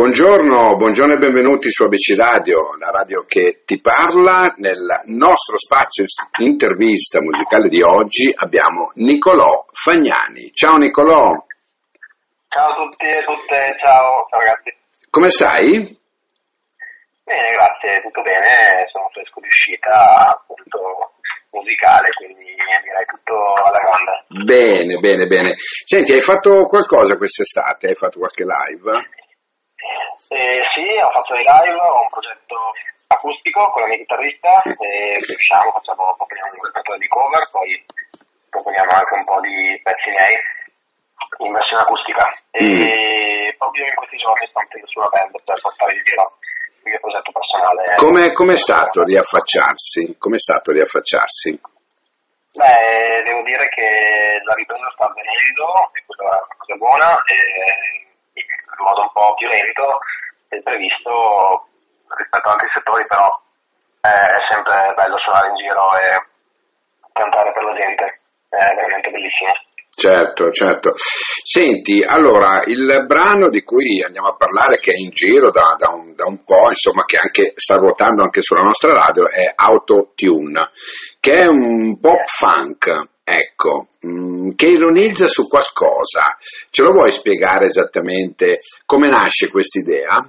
Buongiorno, buongiorno e benvenuti su ABC Radio, la radio che ti parla. Nel nostro spazio intervista musicale di oggi abbiamo Nicolò Fagnani. Ciao Nicolò. Ciao a tutti e tutte, ciao, ciao ragazzi. Come stai? Bene, grazie, tutto bene, sono fresco di uscita appunto musicale, quindi direi tutto alla grande. Bene, bene, bene. Senti, hai fatto qualcosa quest'estate? Hai fatto qualche live? Eh, sì, ho fatto dei live, ho un progetto acustico con la mia chitarrista e usciamo, facciamo, proponiamo un repertorio di cover, poi proponiamo anche un po' di pezzi miei in versione acustica e mm. proprio in questi giorni sto mettendo su una band per portare in giro il mio progetto personale. Come è stato riaffacciarsi? Com'è stato riaffacciarsi? Beh, devo dire che la ripresa sta avvenendo, e questa è una cosa buona, e in modo un po' più lento del previsto rispetto ad altri settori, però è sempre bello suonare in giro e cantare per la gente, è veramente bellissimo. Certo, certo. Senti, allora, il brano di cui andiamo a parlare, che è in giro da, da, un, da un, po', insomma, che anche, sta ruotando anche sulla nostra radio, è Autotune, che è un pop funk ecco, mm, che ironizza su qualcosa. Ce lo vuoi spiegare esattamente come nasce questa idea?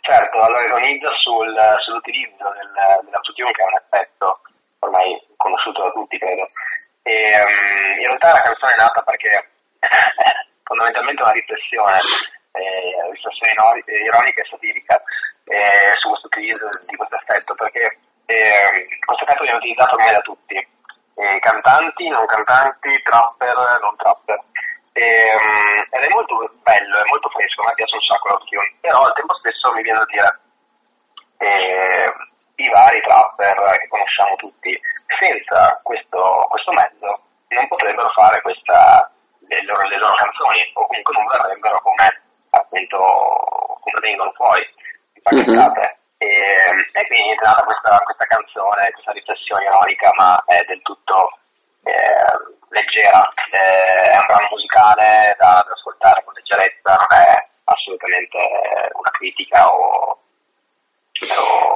Certo, allora ironizza sul, sull'utilizzo del, dell'autotune che è un effetto ormai conosciuto da tutti, credo. E, um, in realtà la canzone è nata perché è fondamentalmente una riflessione, eh, riflessione ironica e satirica eh, su questo utilizzo di questo effetto, perché eh, questo effetto viene utilizzato ormai da tutti eh, cantanti, non cantanti, trapper, non trapper. E, um, ed è molto bello, è molto fresco, a me piace un sacco l'opzione, però al tempo stesso mi viene a dire eh, i vari trapper che conosciamo tutti, senza questo, questo mezzo non potrebbero fare questa, le, loro, le loro canzoni o comunque non verrebbero come appunto come vengono fuori, mm-hmm. E, e quindi è nata questa, questa, canzone, questa riflessione ironica, ma è del tutto eh, leggera. È un brano musicale da, da, ascoltare con leggerezza, non è assolutamente una critica o.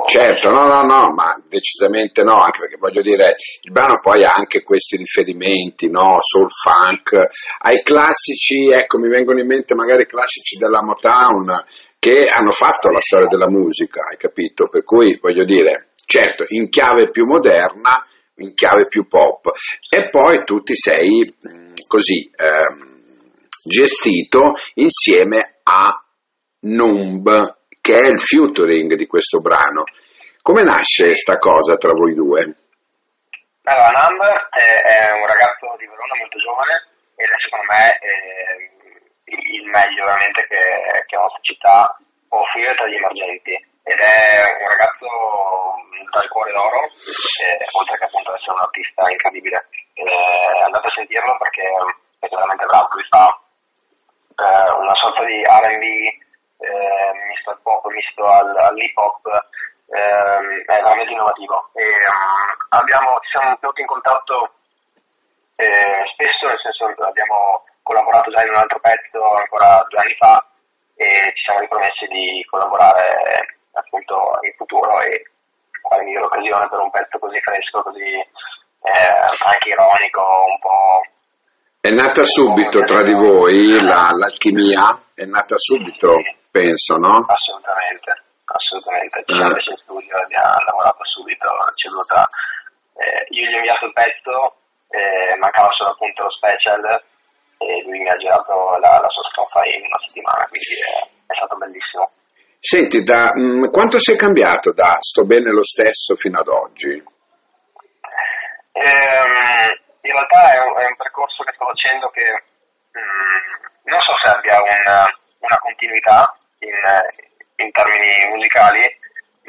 Certo, no, no, no, ma decisamente no, anche perché voglio dire, il brano poi ha anche questi riferimenti, no, soul funk, ai classici, ecco, mi vengono in mente magari i classici della Motown, che hanno fatto la storia della musica, hai capito? Per cui voglio dire, certo, in chiave più moderna, in chiave più pop, e poi tu ti sei mh, così ehm, gestito insieme a Numb, che è il featuring di questo brano. Come nasce sta cosa tra voi due? Allora, Numb è, è un ragazzo di Verona molto giovane ed è secondo me è il meglio veramente che, che la nostra città offrire tra gli emergenti ed è un ragazzo dal cuore d'oro, eh, oltre che appunto essere un artista incredibile. Eh, andate a sentirlo perché è veramente bravo, lui fa eh, una sorta di R&B eh, misto al pop, misto al, all'hip hop, ehm, è veramente innovativo. E, um, abbiamo, ci siamo venuti in contatto eh, spesso, nel senso abbiamo collaborato già in un altro pezzo ancora due anni fa e ci siamo ripromessi di collaborare appunto in futuro e quale migliore occasione per un pezzo così fresco, così eh, anche ironico, un po'... È nata subito tra di voi la, l'alchimia? È nata subito, sì. penso, no? Assolutamente, assolutamente. Ci siamo eh. messi in studio, abbiamo lavorato subito, ci è voluta... Eh, io gli ho inviato il pezzo, eh, mancava solo appunto lo special e lui mi ha girato la, la sua strofa in una settimana, quindi è, è stato bellissimo. Senti, da, mh, mm, quanto sei cambiato da sto bene lo stesso fino ad oggi? Ehm, in realtà è un, è un, percorso che sto facendo che mh, mm, non so se abbia una, una continuità in, in, termini musicali,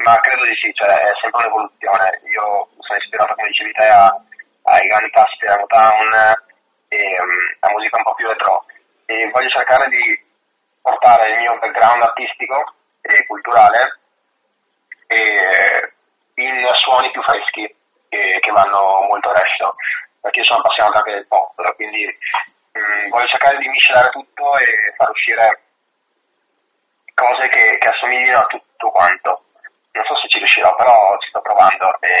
ma credo di sì, cioè è sempre un'evoluzione. Io sono ispirato, come dicevi te, ai grandi passi della Motown, e um, la musica un po' più retro e voglio cercare di portare il mio background artistico e culturale e in suoni più freschi che, che vanno molto resto perché io sono appassionato anche del pop quindi um, voglio cercare di miscelare tutto e far uscire assomiglino a tutto quanto. Non so se ci riuscirò, però ci sto provando e,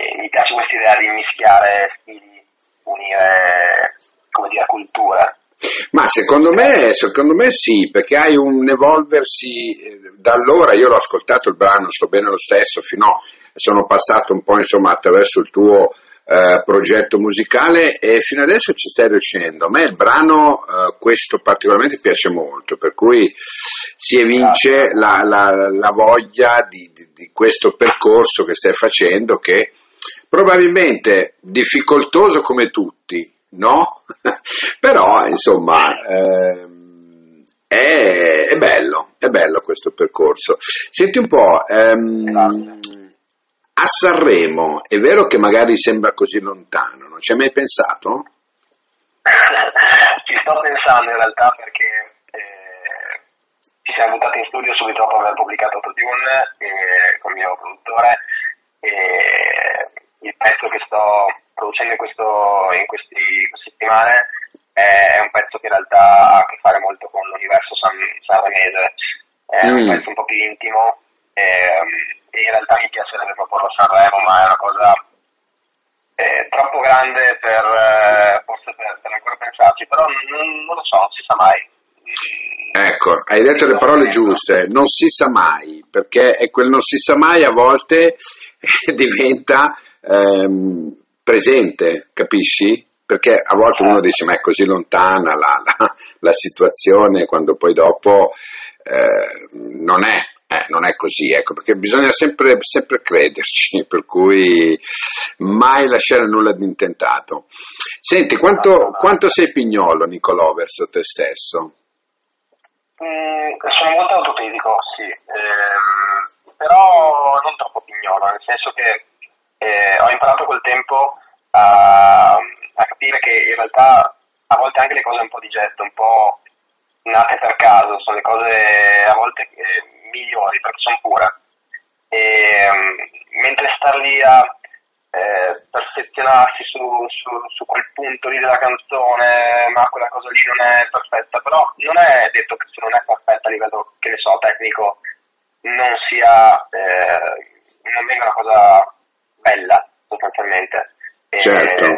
e mi piace questa idea di mischiare stili, unire, come dire, culture. Ma secondo me, secondo me sì, perché hai un evolversi eh, da allora, io l'ho ascoltato il brano, sto bene lo stesso, fino a, sono passato un po' insomma attraverso il tuo eh, progetto musicale e fino adesso ci stai riuscendo. A me il brano eh, questo particolarmente piace molto, per cui si evince la, la, la voglia di, di, di questo percorso che stai facendo che probabilmente difficoltoso come tutti, no? Però, insomma, ehm, è, è, bello, è bello questo percorso. Senti un po', ehm, a Sanremo è vero che magari sembra così lontano, non ci hai mai pensato? ci sto pensando in realtà perché eh, ci siamo buttati in studio subito dopo aver pubblicato Autotune eh, con il mio produttore e il pezzo che sto producendo in, questo, in questi, queste settimane è un pezzo che in realtà ha a che fare molto con l'universo san, sanremese, è mm. un pezzo un po' più intimo e, e, in realtà mi piacerebbe proporlo a Sanremo, ma è una cosa eh, troppo grande per eh, forse per, per, ancora pensarci, però non, non, lo so, non si sa mai. Ecco, hai detto le parole giuste, non si sa mai, perché è quel non si sa mai a volte diventa ehm, presente, capisci? Perché a volte uno dice ma è così lontana la, la, la situazione quando poi dopo eh, non è eh, non è così, ecco, perché bisogna sempre, sempre, crederci, per cui mai lasciare nulla di intentato. Senti, quanto, quanto sei pignolo, Nicolò, verso te stesso? Mm, sono molto autocritico, sì, eh, però non troppo pignolo, nel senso che eh, ho imparato col tempo a, a, capire che in realtà a volte anche le cose un po' di getto, un po' nate per caso, sono le cose a volte eh, migliori perché sono pure. E, um, mentre star lì a eh, perfezionarsi su, su, su, quel punto lì della canzone, ma quella cosa lì non è perfetta, però non è detto che se non è perfetta a livello, che ne so, tecnico, non sia, eh, non venga una cosa bella, sostanzialmente. Certo. E,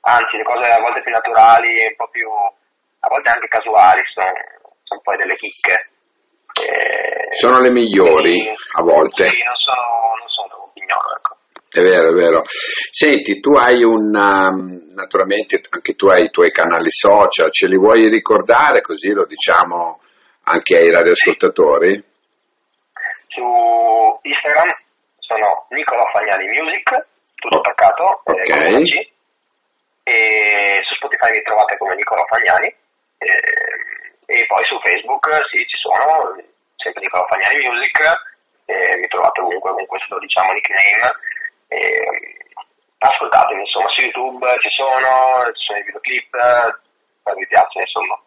anzi, le cose a volte più naturali, un po' più, a volte anche casuali, sono, sono poi delle chicche. E, sono le migliori, quindi, a volte. Sì, non sono, non sono pignolo, ecco. È vero, è vero. Senti, tu hai un, um, naturalmente anche tu hai i tuoi canali social, ce li vuoi ricordare così lo diciamo anche ai radioascoltatori? Su Instagram sono Nicolò Fagnani Music, tutto attaccato, okay. eh, e su Spotify mi trovate come Nicolò Fagnani e, e, poi su Facebook sì ci sono, sempre Nicolò Fagnani Music e mi trovate ovunque con questo diciamo nickname e, ascoltatemi insomma su YouTube ci sono, ci sono i videoclip, mi piace insomma.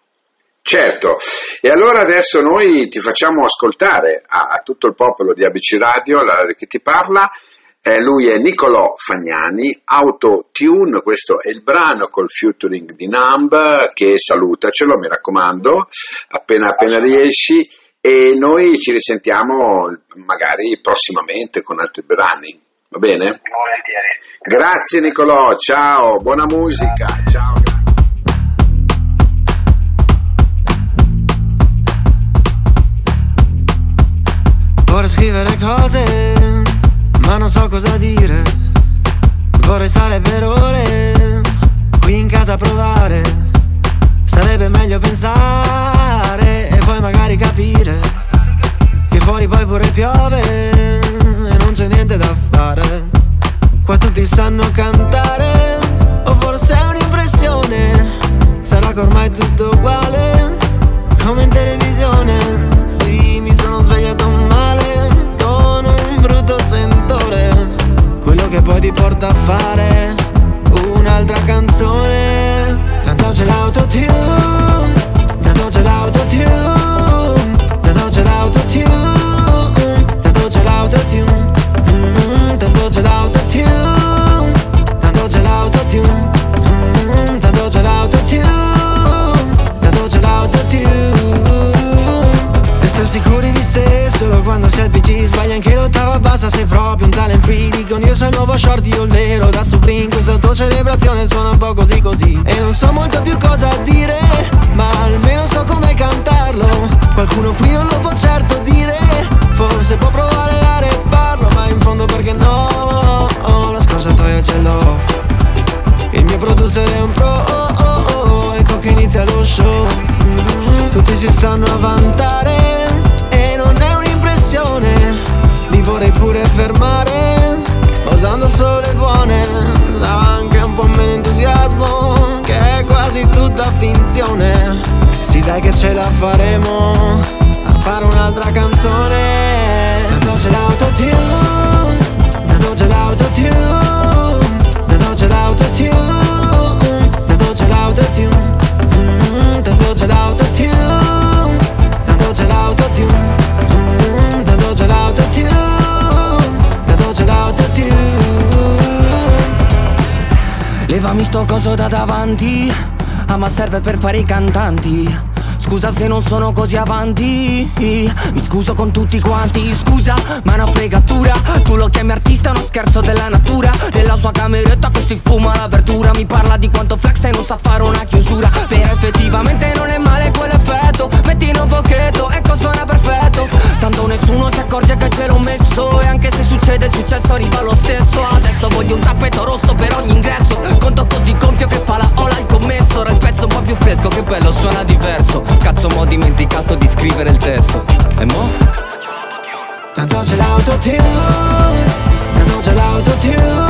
Certo, e allora adesso noi ti facciamo ascoltare a, a tutto il popolo di ABC Radio, la che ti parla, eh, lui è Nicolò Fagnani, Autotune, questo è il brano col featuring di Numb che salutacelo, mi raccomando, appena appena riesci. E noi ci risentiamo magari prossimamente con altri brani, va bene? Volentieri. Grazie Nicolò, ciao, buona musica, ciao. Vorrei scrivere cose, ma non so cosa dire. Vorrei stare per ore, qui in casa a provare. Sarebbe meglio pensare e poi magari capire che fuori poi pure piove e non c'è niente da fare. Qua tutti sanno cantare, o forse è un'impressione. Sarà che ormai tutto uguale, come in televisione. Sono il nuovo short, io il vero Da Supreme questa tua celebrazione suona un po' così così. E non so molto più cosa dire Ma almeno so come cantarlo. Qualcuno qui non lo può certo dire Forse può provare a reparlo Ma in fondo perché no La scorciatoia ce l'ho. Il mio producer è un pro oh, oh, oh, Ecco che inizia lo show. Mm, Tutti si stanno a vantare E non è un'impressione li vorrei pure fermare Usando sole buone Anche un po' meno entusiasmo Che è quasi tutta finzione. Sì dai che ce la faremo A fare un'altra canzone. Tanto c'è l'autotune Tanto c'è l'autotune Tanto c'è l'autotune Levami sto coso da davanti Ah ma serve per fare i cantanti. Scusa se non sono così avanti Mi scuso con tutti quanti. Scusa ma è una fregatura Tu lo chiami artista, uno scherzo della natura. Nella sua cameretta che si fuma la verdura Mi parla di quanto flex e non sa fare una chiusura. Però effettivamente non è male quell'effetto Metti in un pochetto, ecco suona perfetto. Tanto nessuno si accorge che ce l'ho messo E anche se succede il successo arriva lo stesso. Adesso voglio un tappeto rosso per ogni ingresso bello suona diverso. Cazzo mo' ho dimenticato di scrivere il testo. E mo'? Tanto c'è l'autotune Tanto c'è l'autotune